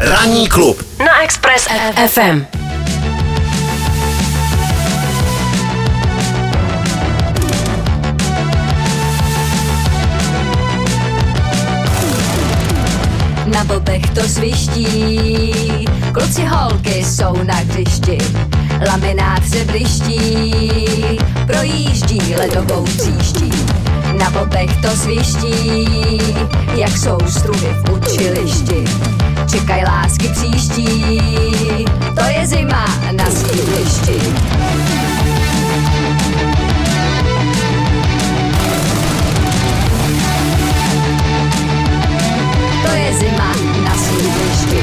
Ranní klub na Express FM. Na bobech to sviští, kluci holky jsou na hřišti, laminát se bliští, projíždí ledovou příští. Na bobech to sviští, jak jsou struhy v učilišti. Čekaj lásky příští, to je zima na sídlišti. To je zima na sídlišti.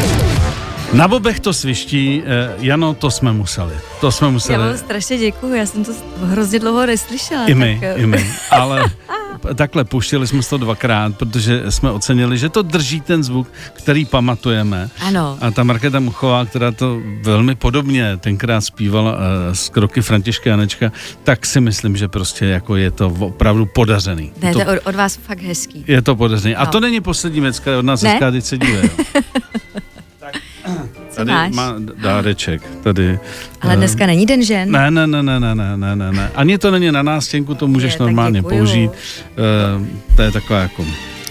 Na bobech to sviští, eh, Jano, to jsme museli. To jsme Já museli. vám strašně děkuju, já jsem to hrozně dlouho neslyšela. I my, tak, eh, i my. Ale takhle puštili jsme to dvakrát, protože jsme ocenili, že to drží ten zvuk, který pamatujeme. Ano. A ta Markéta Muchová, která to velmi podobně tenkrát zpívala uh, z kroky Františka Janečka, tak si myslím, že prostě jako je to opravdu podařený. Ne, to, to je od, od vás fakt hezký. je to podařený. A No. to není poslední věc, která od nás hezká teď se díve. tady máš? má dáreček. Tady, Ale eh, dneska není den žen. Ne, ne, ne, ne, ne, ne, ne, ne. Ani to není na nástěnku, to můžeš je, normálně použít. E, to je taková jako...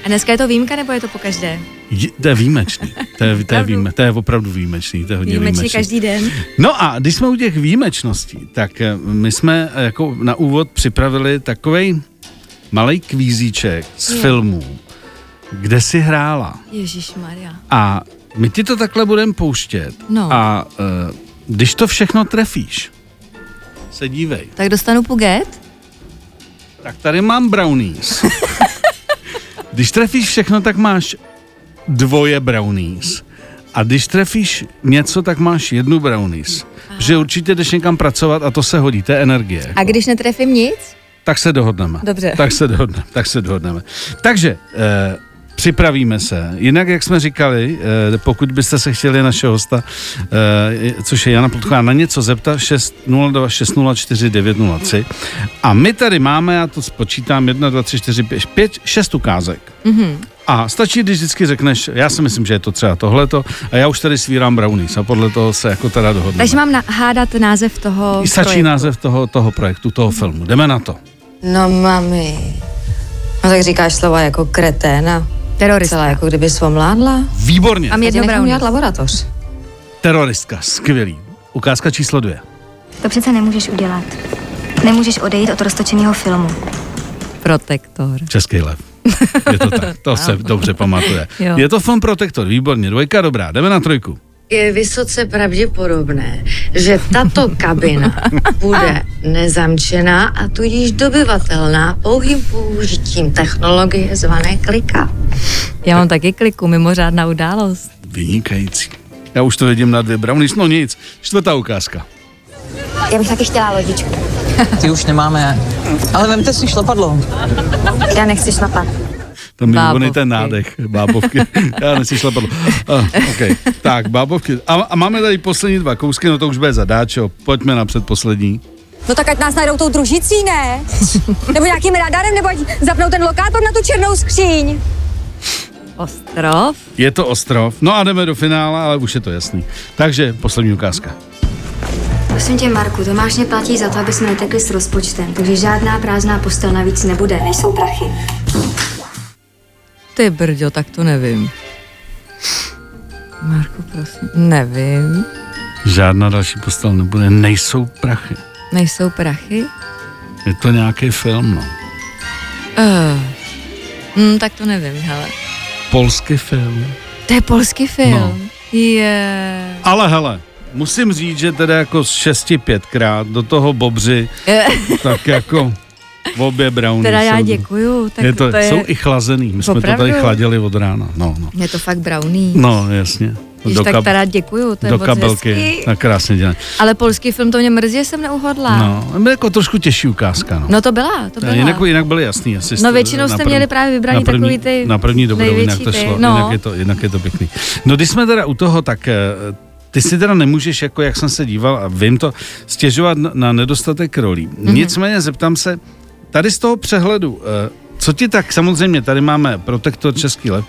A dneska je to výjimka, nebo je to po každé? Je, to je výjimečný. To je, to, je výjime, to je opravdu výjimečný. To je hodně výjimečný, výjimečný každý den. No a když jsme u těch výjimečností, tak eh, my jsme jako na úvod připravili takový malý kvízíček z je. filmů, kde si hrála. Ježíš Maria. A my ti to takhle budeme pouštět. No. A uh, když to všechno trefíš, se dívej. Tak dostanu puget? Tak tady mám brownies. Když trefíš všechno, tak máš dvoje brownies. A když trefíš něco, tak máš jednu brownies. Že určitě jdeš někam pracovat a to se hodí, to je energie. A když netrefím nic? Tak se dohodneme. Dobře. Tak se dohodneme, tak se dohodneme. Takže, eh, připravíme se. Jinak, jak jsme říkali, eh, pokud byste se chtěli našeho hosta, eh, což je Jana Plutková, na něco zeptat, 602 604 903. A my tady máme, já to spočítám, 1, 2, 3, 4, 5, 5 6 ukázek. Mhm. A stačí, když vždycky řekneš, já si myslím, že je to třeba tohleto, a já už tady svírám brownies a podle toho se jako teda dohodneme. Takže mám na- hádat název toho I stačí projektu. název toho, toho projektu, toho filmu. Jdeme na to. No mami, no tak říkáš slova jako kreténa. Terorista. Celá jako kdyby omládla. Výborně. Mám Já jedno ti nechám brownie. dělat laboratoř. Teroristka, skvělý. Ukázka číslo dvě. To přece nemůžeš udělat. Nemůžeš odejít od roztočeného filmu. Protektor. Český lev. Je to tak, to se dobře pamatuje. Jo. Je to film Protektor, výborně, dvojka dobrá, jdeme na trojku. Je vysoce pravděpodobné, že tato kabina bude nezamčená a tudíž dobyvatelná pouhým použitím technologie zvané klika. Já mám taky kliku, mimořádná událost. Vynikající. Já už to vidím na dvě brownies, no nic. Čtvrtá ukázka. Já bych taky chtěla lodičku. Ty už nemáme. Ale vemte si šlapadlo. Já nechci šlapat. To mi Bábovky. výborný ten nádech, bábovky. Já nechci šlapadlo. Uh, okay. Tak, bábovky. A, a, máme tady poslední dva kousky, no to už bude zadáčo. Pojďme na předposlední. No tak ať nás najdou tou družicí, ne? Nebo nějakým radarem, nebo ať zapnou ten lokátor na tu černou skříň. Ostrov. Je to ostrov. No a jdeme do finále, ale už je to jasný. Takže poslední ukázka. Prosím tě, Marku, Tomáš mě platí za to, aby jsme netekli s rozpočtem, takže žádná prázdná postel navíc nebude. Nejsou prachy. Ty brďo, tak to nevím. Marku, prosím. Nevím. Žádná další postel nebude, nejsou prachy. Nejsou prachy? Je to nějaký film, no. Uh. Hmm, tak to nevím, hele. Polský film. To je polský film. No. Je. Ale hele, musím říct, že teda jako z šesti pětkrát do toho bobři, tak jako v obě brownie Teda já děkuju. Tak je to, to je, jsou i chlazený, my jsme to tady chladili od rána. No, no. je to fakt brownie. no jasně. Když tak teda děkuju, to je do kabelky, tak krásně dělané. Ale polský film to mě mrzí, že jsem neuhodla. No, ale jako trošku těžší ukázka, no. No to byla, to byla. Jinak, jinak byly jasný. Asi No většinou jste první- měli právě vybraný na první, takový ty Na první dobrou, jinak to ty, šlo, no. jinak, je to, jinak je to pěkný. No když jsme teda u toho, tak eh, ty si teda nemůžeš, jako jak jsem se díval a vím to, stěžovat na, nedostatek rolí. Mhm. Mm-hmm. Nicméně zeptám se, tady z toho přehledu, eh, co ti tak, samozřejmě tady máme Protektor Český lev,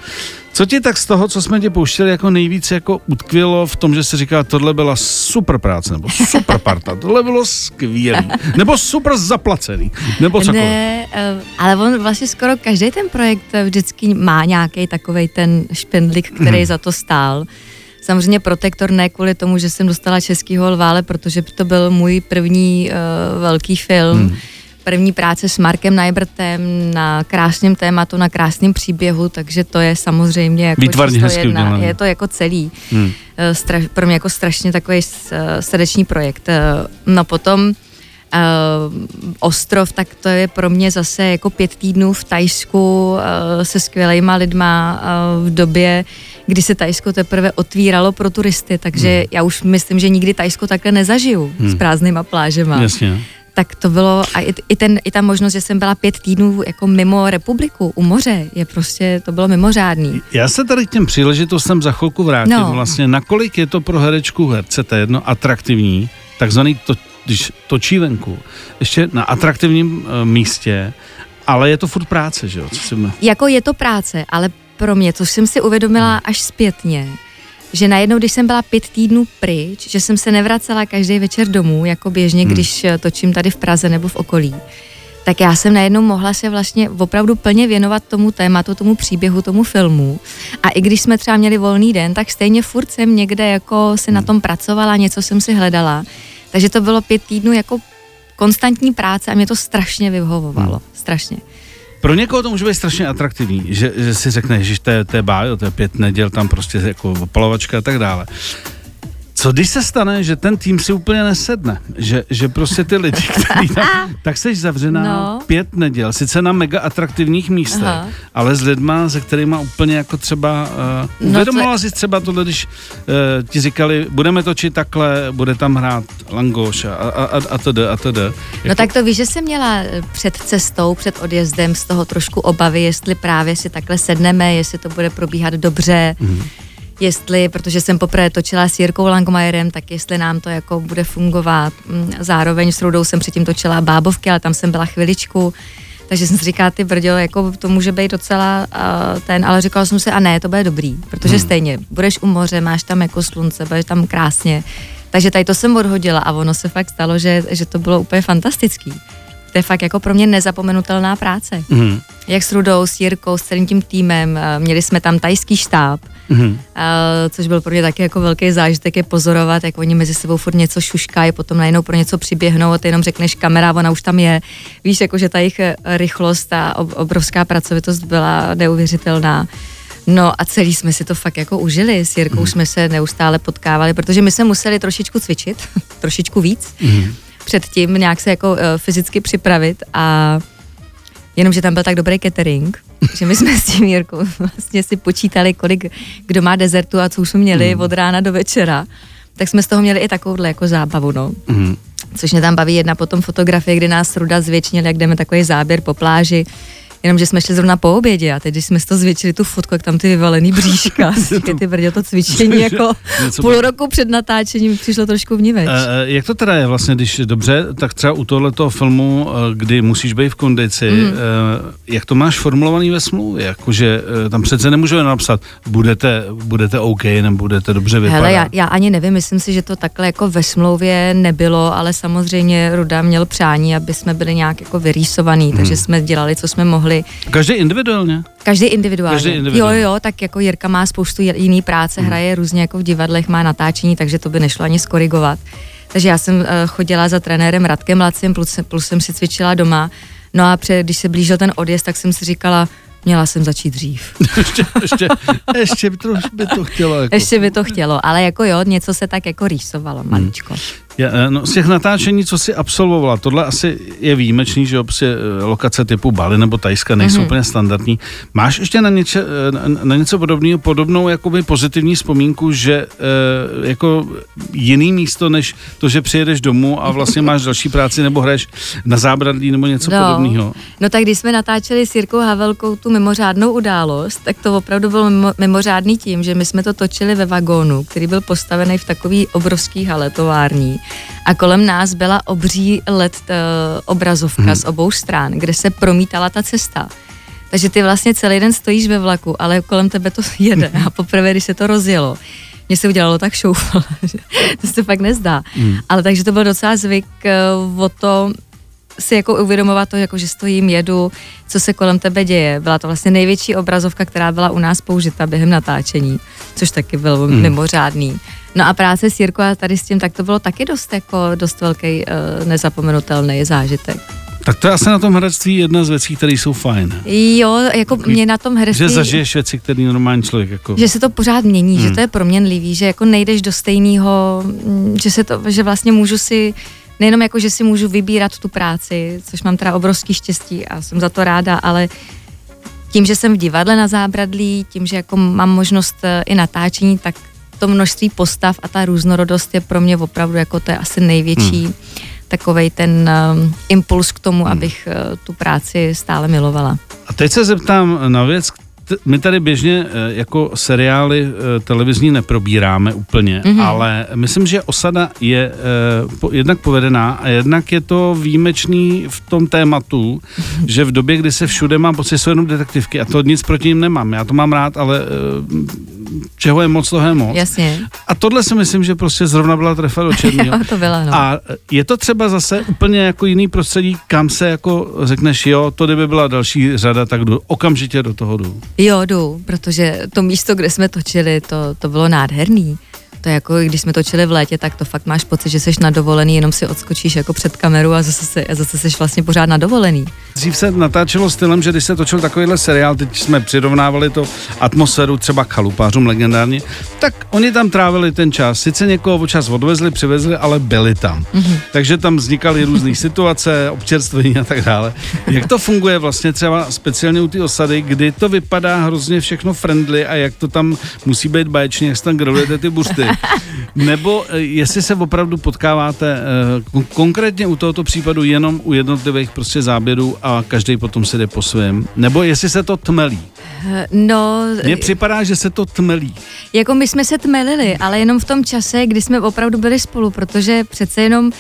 Co ti tak z toho, co jsme tě pouštěli, jako nejvíc jako utkvělo v tom, že jsi říkal, tohle byla super práce, nebo super parta, tohle bylo skvělý, nebo super zaplacený, nebo cokoliv. Ne, eh, ale on vlastně skoro každý ten projekt eh, vždycky má nějaký takový ten špendlík, který Mhm. za to stál. Samozřejmě protektor ne kvůli tomu, že jsem dostala českýho lva, ale protože to byl můj první uh, velký film. Hmm. První práce s Markem Najbrtem na krásném tématu, na krásném příběhu, takže to je samozřejmě jako Výtvarně hezky jedna. Je to jako celý. Hmm. Eh, stra- pro mě jako strašně takový eh, srdeční projekt. Eh, No potom eh, Ostrov, tak to je pro mě zase jako pět týdnů v Tajsku eh, se skvělejma lidma eh, v době, kdy se Tajsko teprve otvíralo pro turisty, takže Hmm. já už myslím, že nikdy Tajsko takhle nezažiju s prázdnýma plážema. Jasně. Tak to bylo, a i, i, ten, i ta možnost, že jsem byla pět týdnů jako mimo republiku, u moře, je prostě, to bylo mimořádný. Já se tady k těm příležitostem za chvilku vrátím. No. Vlastně, nakolik je to pro herečku herce, to je jedno, atraktivní, takzvaný, to, když točí venku, ještě na atraktivním e, místě, ale je to furt práce, že jo? Co. Jako je to práce, ale pro mě, což jsem si uvědomila až zpětně, že najednou, když jsem byla pět týdnů pryč, že jsem se nevracela každý večer domů, jako běžně, Hmm. když eh, točím tady v Praze nebo v okolí, tak já jsem najednou mohla se vlastně opravdu plně věnovat tomu tématu, tomu příběhu, tomu filmu. A i když jsme třeba měli volný den, tak stejně furt jsem někde jako si na tom pracovala, něco jsem si hledala. Takže to bylo pět týdnů jako konstantní práce a mě to strašně vyhovovalo. Strašně. Pro někoho to může být strašně atraktivní, že, že si řekne, že to je, to je bájo, to je pět neděl, tam prostě jako opalovačka a tak dále. Co když se stane, že ten tým si úplně nesedne? Že, že prostě ty lidi, který tam, tak jsi zavřená No. pět neděl, sice na mega atraktivních místech, Aha. ale s lidma, se kterými úplně jako třeba, uh, No uvědomovala jsi třeba tohle, když uh, ti říkali, budeme točit takhle, bude tam hrát Langoš a, a, a, a td. a td. No tak to víš, že jsem měla eh, před cestou, před odjezdem z toho trošku obavy, jestli právě si takhle sedneme, jestli to bude probíhat dobře, Mhm. mm. Jestli, protože jsem poprvé točila s Jirkou Langmajerem, tak jestli nám to jako bude fungovat. Mm, Zároveň s Rudou jsem předtím točila Bábovky, ale tam jsem byla chviličku, takže jsem si říkala, ty brďo, jako to může být docela uh, ten, ale říkala jsem si, a ne, to bude dobrý, protože hmm. stejně, budeš u moře, máš tam jako slunce, budeš tam krásně, takže tady to jsem odhodila a ono se fakt stalo, že, že to bylo úplně fantastický. To je fakt jako pro mě nezapomenutelná práce. Mhm. Jak s Rudou, s Jirkou, s celým tím týmem, eh, měli jsme tam tajský štáb, eh, což byl pro mě taky jako velký zážitek je pozorovat, jak oni mezi sebou furt něco šuškají, potom najednou pro něco přiběhnou a ty jenom řekneš kamera, ona už tam je. Víš, jako že ta jejich eh, rychlost a ob- obrovská pracovitost byla neuvěřitelná. No a celý jsme si to fakt jako užili. S Jirkou jsme se neustále potkávali, protože my jsme museli trošičku cvičit, trošičku víc, předtím nějak se jako uh, fyzicky připravit a jenomže tam byl tak dobrý catering, že my jsme s tím Jirkou vlastně si počítali, kolik kdo má dezertu a co už jsme měli od rána do večera. Tak jsme z toho měli i takovouhle jako zábavu, no. Mhm. Což mě tam baví jedna potom fotografie, kdy nás Ruda zvětšnil, jak jdeme takový záběr po pláži. Jenomže jsme šli zrovna po obědě a teď, když jsme si to zvětšili tu fotku, jak tam ty vyvalený bříška, ty, ty brdě, to cvičení jako půl roku před natáčením přišlo trošku vníveč. Eh, eh, Jak to teda je vlastně, když dobře, tak třeba u tohoto filmu, eh, kdy musíš být v kondici, mm. jak to máš formulovaný ve smlouvě? Jakože eh, tam přece nemůžeme napsat, budete, budete OK, nebo budete dobře vypadat. Hele, já, já ani nevím, myslím si, že to takhle jako ve smlouvě nebylo, ale samozřejmě Ruda měl přání, aby jsme byli nějak jako vyrýsovaný, Hmm. takže jsme dělali, co jsme mohli. Každý individuálně? Každý individuálně. Každý individuálně. Jo, jo, tak jako Jirka má spoustu jiný práce, Hmm. hraje různě jako v divadlech, má natáčení, takže to by nešlo ani skorigovat. Takže já jsem uh, chodila za trenérem Radkem Lacim, plus, plus jsem si cvičila doma. No a před, když se blížil ten odjezd, tak jsem si říkala, měla jsem začít dřív. ještě, ještě, ještě by, to, by to chtělo. Jako. Ještě by to chtělo, ale jako jo, něco se tak jako rýsovalo maličko. Ja, eh, no, z těch natáčení, co jsi absolvovala, tohle asi je výjimečný, že obsi lokace typu Bali nebo Tajska nejsou Mhm. mm-hmm. úplně standardní. Máš ještě na, něče, eh, na, na něco podobného, podobnou jakoby pozitivní vzpomínku, že e, jako jiný místo, než to, že přijedeš domů a vlastně máš další práci nebo hraješ na zábradlí nebo něco No. podobného? No tak když jsme natáčeli s Jirkou Havelkou tu mimořádnou událost, tak to opravdu bylo mimo, mimořádný tím, že my jsme to točili ve vagónu, který byl postavený v takový obrovský hale tovární a kolem nás byla obří LED uh, obrazovka hmm. z obou stran, kde se promítala ta cesta. Takže ty vlastně celý den stojíš ve vlaku, ale kolem tebe to jede a poprvé, když se to rozjelo, mně se udělalo tak šoufl, že to se fakt nezdá. Hmm. Ale takže to byl docela zvyk eh, o to si jako uvědomovat to, jako že stojím, jedu, co se kolem tebe děje. Byla to vlastně největší obrazovka, která byla u nás použita během natáčení, což taky bylo hmm. mimořádný. No a práce s Jirkou a tady s tím, tak to bylo taky dost jako dost velký uh, nezapomenutelný zážitek. Tak to je asi na tom herectví jedna z věcí, které jsou fajn. Jo, jako mě na tom herectví... Že zažiješ věci, které normální člověk jako... že se to pořád mění, hmm. že to je proměnlivý, že jako nejdeš do stejného, mm, že se to, že vlastně můžu si nejenom jako, že si můžu vybírat tu práci, což mám teda obrovský štěstí a jsem za to ráda, ale tím, že jsem v divadle na zábradlí, tím, že jako mám možnost eh, i natáčení, tak to množství postav a ta různorodost je pro mě opravdu jako to je asi největší hmm. takovej ten um, impuls k tomu, hmm. abych uh, tu práci stále milovala. A teď se zeptám na věc, my tady běžně eh, jako seriály eh, televizní neprobíráme úplně, Mhm. mm-hmm. ale myslím, že osada je po, jednak povedená a jednak je to výjimečný v tom tématu, že v době, kdy se všude mám pocit, jsou jenom detektivky a to nic proti ním nemám. Já to mám rád, ale čeho je moc, toho je moc. Jasně, A tohle si myslím, že prostě zrovna byla trefa do černého. to byla, no. A je to třeba zase úplně jako jiný prostředí, kam se jako řekneš, jo, to kdyby byla další řada, tak jdu, okamžitě do toho jdu. Jo, jdu, protože to místo, kde jsme točili, to, to bylo nádherný. To je jako, když jsme točili v létě, tak to fakt máš pocit, že jsi na dovolený, jenom si odskočíš jako před kameru a zase, se, a zase jsi vlastně pořád na dovolený. Dřív se natáčelo stylem, že když se točil takovýhle seriál, teď jsme přirovnávali to atmosféru třeba k chalupářům legendárně, tak oni tam trávili ten čas. Sice někoho občas odvezli, přivezli, ale byli tam. Mm-hmm. Takže tam vznikaly různé situace, občerstvení a tak dále. Jak to funguje vlastně třeba speciálně u té osady, kdy to vypadá hrozně všechno friendly a jak to tam musí být baječně, jak se tam grilujete ty buřty. Nebo eh, jestli se opravdu potkáváte eh, kon- konkrétně u tohoto případu jenom u jednotlivých prostě záběrů a každý potom si jde po svém. Nebo jestli se to tmelí. No, Mně připadá, že se to tmelí. jako my jsme se tmelili, ale jenom v tom čase, kdy jsme opravdu byli spolu, protože přece jenom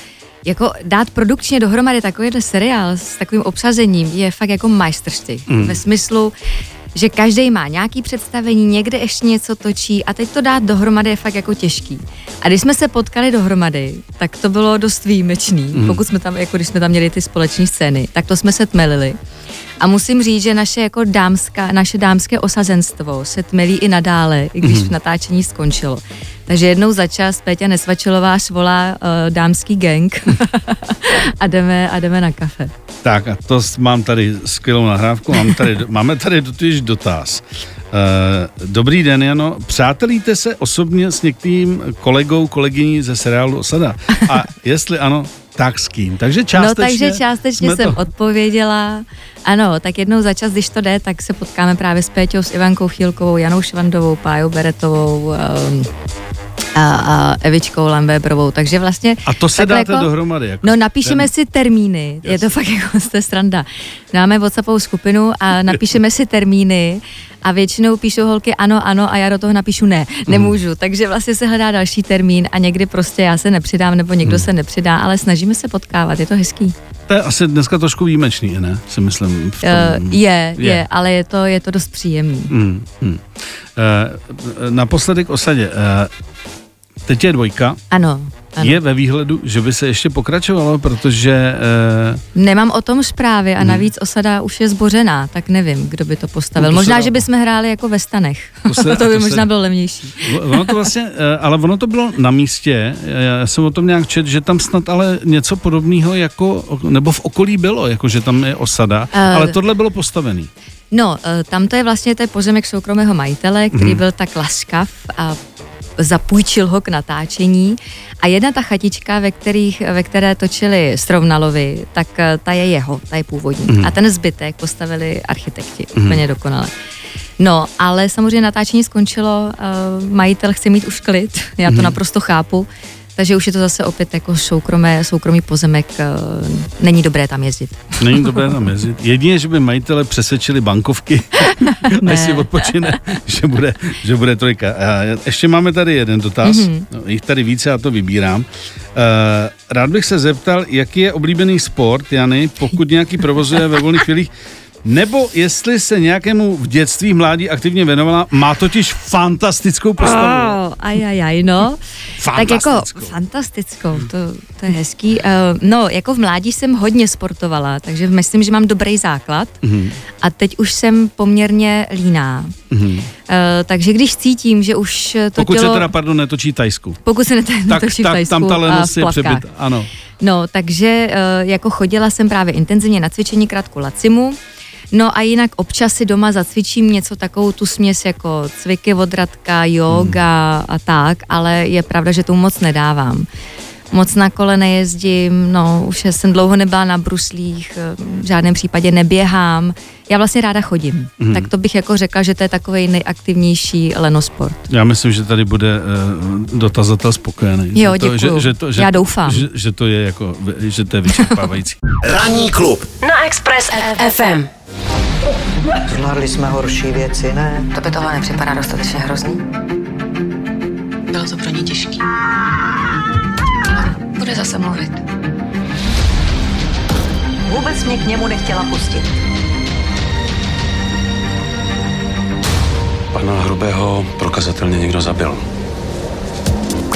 jako dát produkčně dohromady takovýhle seriál s takovým obsazením je fakt jako majstrštyk. Mm. Ve smyslu, že každý má nějaký představení, někde ještě něco točí a teď to dát dohromady je fakt jako těžký. A když jsme se potkali dohromady, tak to bylo dost výjimečný, mm. pokud jsme tam, jako když jsme tam měli ty společní scény, tak to jsme se tmelili. A musím říct, že naše jako dámská, naše dámské osazenstvo se tmelí i nadále, i když mm. natáčení skončilo. Takže jednou za čas Péťa Nesvačilová svolá uh, dámský gang a jdeme, a jdeme na kafe. Tak a to mám tady skvělou nahrávku, mám tady, máme tady totiž dotaz. Uh, dobrý den, Jano. Přátelíte se osobně s některým kolegou, kolegyní ze seriálu Osada? A jestli ano, tak s kým? Takže částečně no takže částečně jsem to... odpověděla. Ano, tak jednou za čas, když to jde, tak se potkáme právě s Péťou, s Ivankou Chýlkovou, Janou Švandovou, Pájou Beretovou, um, a, a Evičkou Lambébrovou, takže vlastně... A to se dáte dohromady, jako No napíšeme ten- si termíny, je to fakt jako z té stranda. Máme WhatsAppovou skupinu a napíšeme si termíny a většinou píšou holky ano, ano a já do toho napíšu ne, Hmm. nemůžu. Takže vlastně se hledá další termín a někdy prostě já se nepřidám nebo někdo Hmm. se nepřidá, ale snažíme se potkávat, je to hezký. To je asi dneska trošku výjimečný, ne? Si myslím. V tom. Uh, je, je, Je. ale je to, je to dost příjemný. Hmm, hmm. Uh, naposledy k osadě. Uh, teď je dvojka. Ano, ano. Je ve výhledu, že by se ještě pokračovalo, protože uh, Nemám o tom zprávy Hmm. a navíc osada už je zbořená, tak nevím, kdo by to postavil. No to se Možná, že bychom hráli jako ve stanech. To se- To, by to se- možná bylo levnější. ono to vlastně, eh, ale ono to bylo na místě, já jsem o tom nějak čet, že tam snad ale něco podobného jako, nebo v okolí bylo, jako že tam je osada, Eh, ale tohle bylo postavený. No, eh, tam to je vlastně je pozemek soukromého majitele, který Mhm. byl tak laskav a zapůjčil ho k natáčení. A jedna ta chatička, ve, kterých, ve které točili Strovnalovi, tak eh, ta je jeho, ta je původní. Mhm. A ten zbytek postavili architekti, úplně dokonale. No, ale samozřejmě natáčení skončilo, uh, majitel chce mít už klid, já to Mhm. naprosto chápu, takže už je to zase opět jako soukromé, soukromý pozemek, uh, není dobré tam jezdit. Není dobré tam jezdit. Jedině, že by majitele přesvědčili bankovky, až si odpočine, že bude, že bude trojka. A ještě máme tady jeden dotaz, Mhm. mm-hmm. jich tady více, já to vybírám. Uh, rád bych se zeptal, jaký je oblíbený sport, Jany, pokud nějaký provozuje ve volných chvílích. Nebo jestli se nějakému v dětství, mládí aktivně věnovala, má totiž fantastickou postavu. Oh, aj, aj, aj, no. Tak jako Fantastickou. to, to je hezký. Uh, no, jako v mládí jsem hodně sportovala, takže myslím, že mám dobrý základ. Mhm. A teď už jsem poměrně líná. Mhm. Uh, takže když cítím, že už to Pokud tělo... se teda, pardon, netočí Tajsku. pokud se netočí Tak, v tak tam ta lenost je přebyt. Ano. No, takže uh, jako chodila jsem právě intenzivně na cvičení krátku lacimu. No a jinak občas si doma zacvičím něco takovou tu směs jako cviky od Radka, yoga Hmm. a tak, ale je pravda, že tomu moc nedávám. Moc na kole nejezdím, no už jsem dlouho nebyla na bruslích, eh, v žádném případě neběhám. Já vlastně ráda chodím. Mhm. Tak to bych jako řekla, že to je takový nejaktivnější lenosport. Já myslím, že tady bude uh, dotazatel spokojený. Jo, že to, děkuju. Že, že to, že, Já doufám. Že, že, to je jako, že to je vyčerpávající. Ranní klub na Express FM. Zvládli jsme horší věci, ne? To by tohle nepřipadá dostatečně hrozný. Bylo to pro ně těžký. Bude zase mluvit. Vůbec mě k němu nechtěla pustit. Pana Hrubého prokazatelně někdo zabil.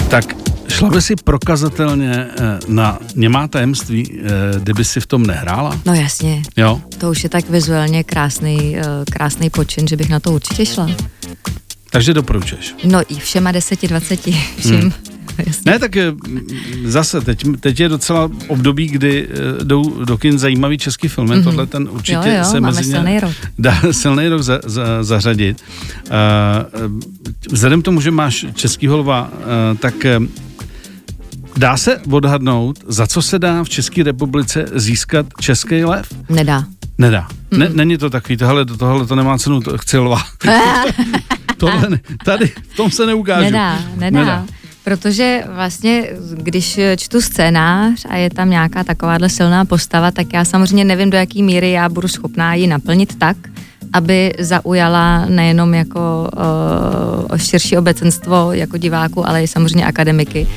tak šla by si prokazatelně eh, na němá tajemství, eh, kdyby si v tom nehrála? No jasně, Jo? to už je tak vizuálně krásný, eh, krásný počin, že bych na to určitě šla. Takže doporučuješ. No i všema deseti, dvaceti, vším. Hmm. Jasně. Ne, tak eh, zase, teď, teď je docela období, kdy eh, jdou do kin zajímavý český filmy, Mhm. mm-hmm. tohle ten určitě Jo, jo, se máme mezi silný rok. dá silný rok za, za, zařadit. Uh, vzhledem k tomu, že máš český holva, uh, tak dá se odhadnout, za co se dá v České republice získat český lev? Nedá. Nedá. Ne, není to takový, tohle, tohle to nemá cenu, to chci lva. tohle ne, tady v tom se neukážu. Nedá, nedá, nedá. Protože vlastně, když čtu scénář a je tam nějaká takováhle silná postava, tak já samozřejmě nevím, do jaký míry já budu schopná ji naplnit tak, aby zaujala nejenom jako uh, širší obecenstvo jako diváku, ale i samozřejmě akademiky.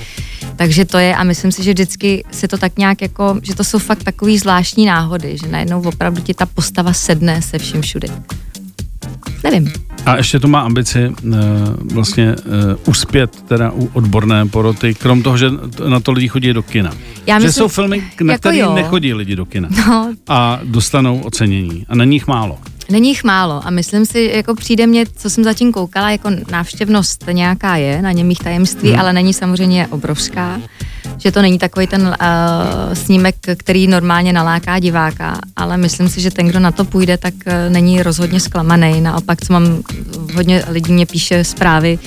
Takže to je a myslím si, že vždycky se to tak nějak jako, že to jsou fakt takový zvláštní náhody, že najednou opravdu ti ta postava sedne se vším všude. Nevím. A ještě to má ambici uh, vlastně uh, uspět teda u odborné poroty, krom toho, že na to lidi chodí do kina. Já že myslím- jsou filmy, na jako které jo. nechodí lidi do kina. No, A dostanou ocenění. A není jich málo. Není jich málo a myslím si, jako přijde mně, co jsem zatím koukala, jako návštěvnost nějaká je na němých tajemství, hmm. ale není samozřejmě obrovská. Že to není takový ten uh, snímek, který normálně naláká diváka, ale myslím si, že ten, kdo na to půjde, tak uh, není rozhodně zklamaný. Naopak, co mám, hodně lidí mě píše zprávy,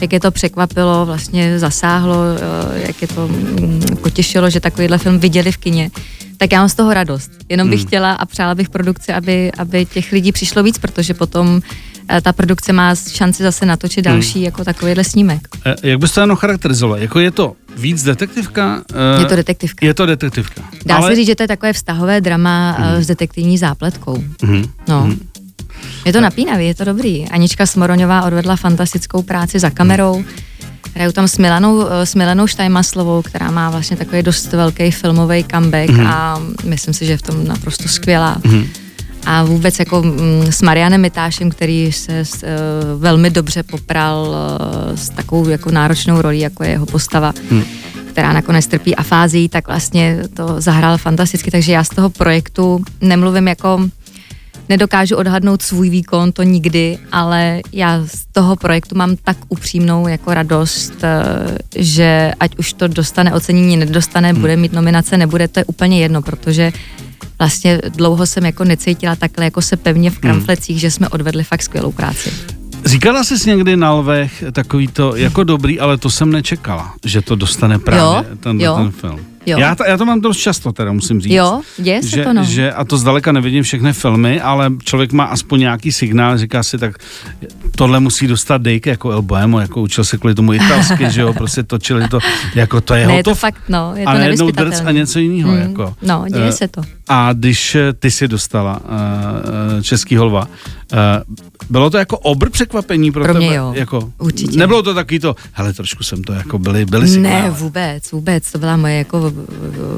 jak je to překvapilo, vlastně zasáhlo, uh, jak je to mm, potěšilo, že takovýhle film viděli v kině. Tak já mám z toho radost. Jenom bych Hmm. chtěla a přála bych produkci, aby, aby těch lidí přišlo víc, protože potom ta produkce má šanci zase natočit Hmm. další jako takovýhle snímek. E, jak bys to jenom charakterizoval? Jako je to víc detektivka? e, Je to detektivka. Je to detektivka. Dá Ale... se říct, že to je takové vztahové drama hmm. s detektivní zápletkou. Mhm. No. Mhm. Je to napínavý, je to dobrý. Anička Smoroňová odvedla fantastickou práci za kamerou. Hraju tam s Milanou, eh, s Milanou Štajmaslovou, která má vlastně takový dost velký filmový comeback Mhm. a myslím si, že je v tom naprosto skvělá. Mhm. A vůbec jako mm, s Marianem Mitášem, který se s, eh, velmi dobře popral eh, s takovou jako náročnou rolí, jako je jeho postava, Hmm. která nakonec trpí afází, tak vlastně to zahrál fantasticky, takže já z toho projektu nemluvím jako nedokážu odhadnout svůj výkon, to nikdy, ale já z toho projektu mám tak upřímnou jako radost, eh, že ať už to dostane ocenění, nedostane, bude mít nominace, nebude, to je úplně jedno, protože vlastně dlouho jsem jako necítila takhle jako se pevně v kramflecích, že jsme odvedli fakt skvělou práci. Říkala jsi někdy na lvech takový to, jako dobrý, ale to jsem nečekala, že to dostane právě Jo, ten, jo, ten film. Jo. Já, to, já to mám dost často, teda musím říct. Jo, děje se že, to, no. že, a to zdaleka nevidím všechny filmy, ale člověk má aspoň nějaký signál, říká si, tak tohle musí dostat Dejke jako El Bohemo, jako učil se kvůli tomu italsky, že jo, prostě točili to, jako to je Ne, je to hotov. fakt, no, je to a najednou drc a něco jiného. Hmm, Jako. no, děje Eh, se to. A když eh, ty si dostala uh, český holva, uh, bylo to jako obr překvapení pro, Pro mě tebe? jo, jako, určitě. Nebylo to taky to, hele, trošku jsem to jako byli, byli Ne, signály. vůbec, vůbec. To byla moje jako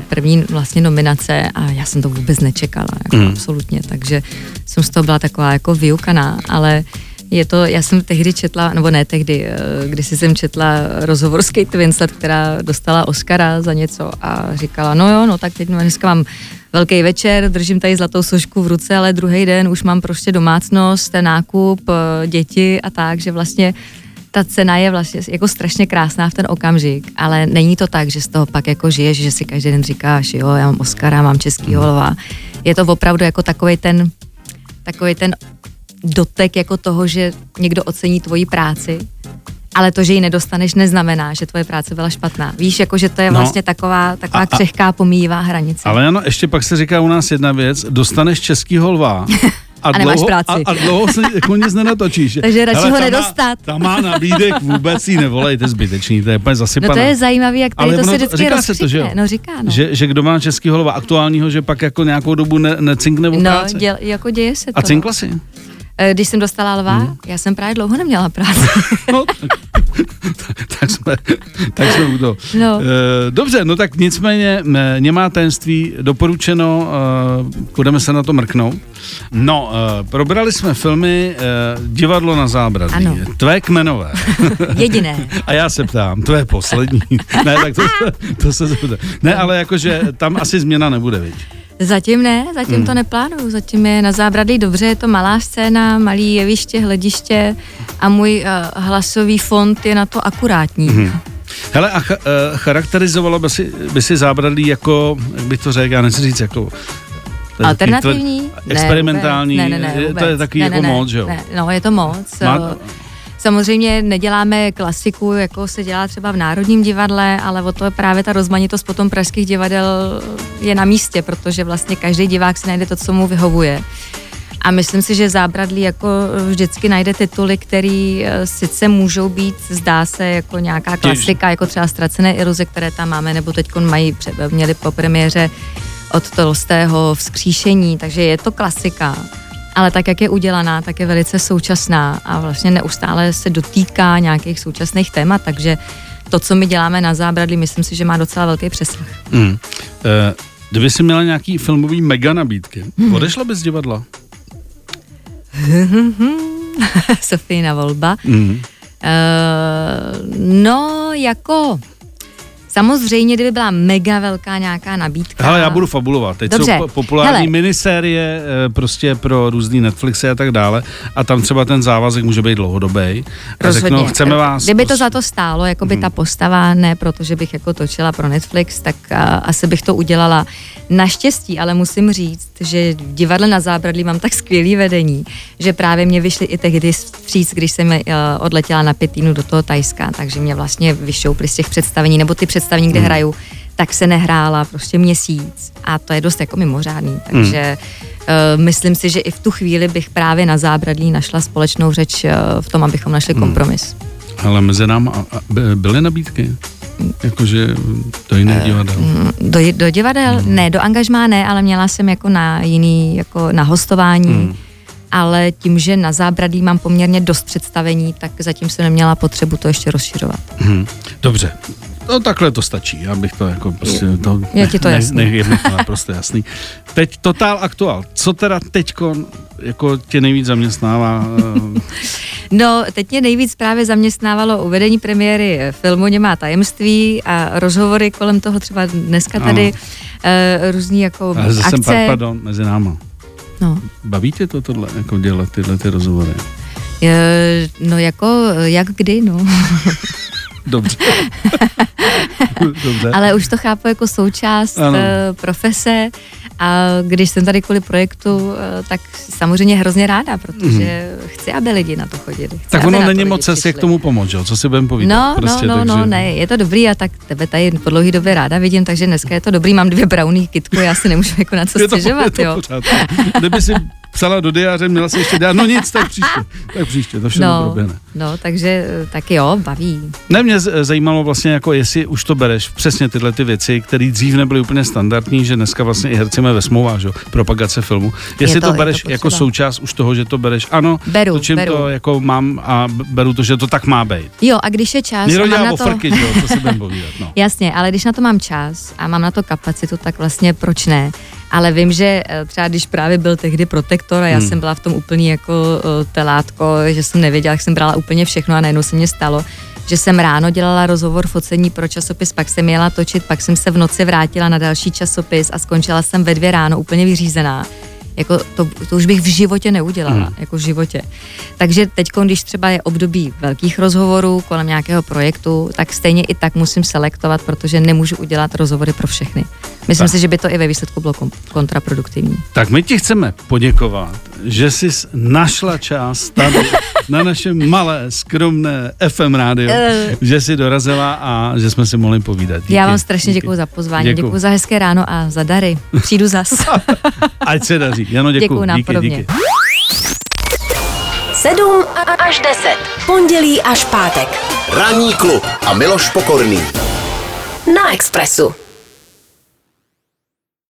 první vlastně nominace a já jsem to vůbec nečekala, jako Mm. absolutně, takže jsem z toho byla taková jako vyukaná, ale je to, já jsem tehdy četla, nebo ne tehdy, eh, když jsem četla rozhovor s Kate Winslet, která dostala Oscara za něco a říkala, no jo, no tak teď dneska mám velký večer, držím tady zlatou sošku v ruce, ale druhý den už mám prostě domácnost, ten nákup, eh, děti a tak, že vlastně ta cena je vlastně jako strašně krásná v ten okamžik, ale není to tak, že z toho pak jako žiješ, že si každý den říkáš, jo, já mám Oscara, mám český holva. Je to opravdu jako takový ten, takový ten dotek jako toho, že někdo ocení tvoji práci, ale to, že ji nedostaneš, neznamená, že tvoje práce byla špatná. Víš, jako že to je No. vlastně taková, taková A- a- křehká pomíjivá hranice. Ale ano, ještě pak se říká u nás jedna věc, dostaneš český holva a, A nemáš dlouho, práci. A, a dlouho se jako nic nenatočíš. Takže radši Hele, ho ta má- nedostat. Ta má nabídek, vůbec jí nevolejte zbytečný, to je úplně No zasypané. to je zajímavý, jak tady Ale to ono se vždycky říká se to, že jo? No říká, no. Že, že kdo má český holva aktuálního, že pak jako nějakou dobu ne, necinkne o No, děl, jako děje se to. A cinkla si? Eh, Když jsem dostala lva, Hmm. já jsem právě dlouho neměla práci. No, tak jsme, tak jsme u toho. No. Eh, Dobře, no tak nicméně eh, nemá tajemství doporučeno, eh, budeme se na to mrknout. No, probrali jsme filmy Divadlo na zábradlí. Ano. Tvé kmenové. Jediné. A já se ptám, to je poslední. ne, tak to, to se zeptám. Ne, ale jakože tam asi změna nebude, viď? Zatím ne, zatím Hmm. to neplánuju. Zatím je na zábradlí dobře, je to malá scéna, malý jeviště, hlediště a můj uh, hlasový fond je na to akurátní. Mhm. Hele, a cha, uh, charakterizovalo by si, by si zábradlí jako, jak bych to řekl, já nechci říct jako... je Alternativní? tvr- experimentální, Ne, ne, ne, vůbec. to je takový ne, jako ne, ne, moc, že jo? Ne, no, je to moc. Má- Eh, Samozřejmě neděláme klasiku, jako se dělá třeba v Národním divadle, ale o to je právě ta rozmanitost potom pražských divadel je na místě, protože vlastně každý divák si najde to, co mu vyhovuje. A myslím si, že zábradlí jako vždycky najde tituly, který eh, sice můžou být, zdá se, jako nějaká klasika, jako třeba Ztracené iluze, které tam máme, nebo teď mají, měli po premiéře od Tolstého vzkříšení, takže je to klasika. Ale tak, jak je udělaná, tak je velice současná a vlastně neustále se dotýká nějakých současných témat, takže to, co my děláme na zábradlí, myslím si, že má docela velký přesah. Mm. Eh, kdyby si měla nějaký filmový mega nabídky, odešla bys z divadla? Sofína volba. Mm. Uh, no, jako samozřejmě, kdyby byla mega velká nějaká nabídka. Hele, já budu fabulovat. Teď Dobře. jsou po- populární Hele. minisérie eh, prostě pro různý Netflixy a tak dále a tam třeba ten závazek může být dlouhodobý. Rozhodně. řeknou, chceme vás... Kdyby to za to stálo, jako by Mhm. ta postava, ne protože bych jako točila pro Netflix, tak a, asi bych to udělala. Naštěstí, ale musím říct, že v divadle na zábradlí mám tak skvělý vedení, že právě mě vyšli i tehdy vstříc, když jsem eh, odletěla na pět týdnů do toho Tajska, takže mě vlastně vyšoupli z těch představení, nebo ty představení, kde Mhm. hraju, tak se nehrála prostě měsíc a to je dost jako mimořádný, takže uh, myslím si, že i v tu chvíli bych právě na zábradlí našla společnou řeč uh, v tom, abychom našli Mhm. kompromis. Ale mezi by- byly nabídky? Jakože do jiných divadel. Do, do divadel? Hmm. Ne, do angažmá ne, ale měla jsem jako na jiný, jako na hostování, Hmm. ale tím, že na zábradlí mám poměrně dost představení, tak zatím jsem neměla potřebu to ještě rozšiřovat. Mhm. Dobře. No takhle to stačí, já bych to jako prostě... To, Je ti to jasný. Ne, je mi to naprosto jasný. Teď totál aktuál. Co teda teďko jako tě nejvíc zaměstnává? eh, No, teď mě nejvíc právě zaměstnávalo uvedení premiéry eh, filmu Němá tajemství a rozhovory kolem toho třeba dneska tady uh, různý jako Ale zase, akce. pardon, mezi náma. No. Baví tě to tohle, jako dělat tyhle ty rozhovory? Eh, No jako, eh, jak kdy, no. Dobře. Dobře. Ale už to chápu jako součást Ano. uh, profese a když jsem tady kvůli projektu, uh, tak samozřejmě hrozně ráda, protože chci, aby lidi na to chodili. Chci, tak ono není moc cest, jak tomu pomoct, jo? co si budeme povídat. No, prostě, no, no, takže... no, ne, je to dobrý a tak tebe tady po dlouhé době ráda vidím, takže dneska je to dobrý, mám dvě brownie kitku, já si nemůžu jako na co je to, stěžovat, je to jo. Kdyby si psala do diáře, měla se ještě dát, no nic, tak příště, tak příště, to všechno No, proběhne. no, takže eh, tak jo, baví. Ne, mě zajímalo vlastně, jako jestli už to bereš, přesně tyhle ty věci, které dřív nebyly úplně standardní, že dneska vlastně i herci mají ve smlouvách, že? jo, propagace filmu. Jestli to- to, je bereš to jako součást už toho, že to bereš, ano, Beru, to, čím beru. to jako mám a beru to, že to tak má být. Jo, a když je čas Někdo mám dělá na to... frky, že jo, to si budeme povídat, no. Jasně, ale když na to mám čas a mám na to kapacitu, tak vlastně proč ne? Ale vím, že eh, třeba když právě byl tehdy protektor a já Hmm. jsem byla v tom úplně jako eh, telátko, že jsem nevěděla, jak jsem brala úplně všechno a najednou se mě stalo, že jsem ráno dělala rozhovor focení pro časopis, pak jsem jela točit, pak jsem se v noci vrátila na další časopis a skončila jsem ve dvě ráno úplně vyřízená. Jako to, to už bych v životě neudělala, mm. jako v životě. Takže teď, když třeba je období velkých rozhovorů kolem nějakého projektu, tak stejně i tak musím selektovat, protože nemůžu udělat rozhovory pro všechny. Myslím Tak. si, že by to i ve výsledku bylo kon- kontraproduktivní. Tak my ti chceme poděkovat, že jsi našla čas tady na našem malé, skromné FM rádio, Eh. že jsi dorazila a že jsme si mohli povídat. Díky. Já vám strašně děkuji za pozvání, děkuji za hezké ráno a za dary. Přijdu zas. Ať se daří. Jano, děkuji. Děkuju díky, nápodobně. díky. 7 až 10. Pondělí až pátek. Ranní klub a Miloš Pokorný. Na Expressu.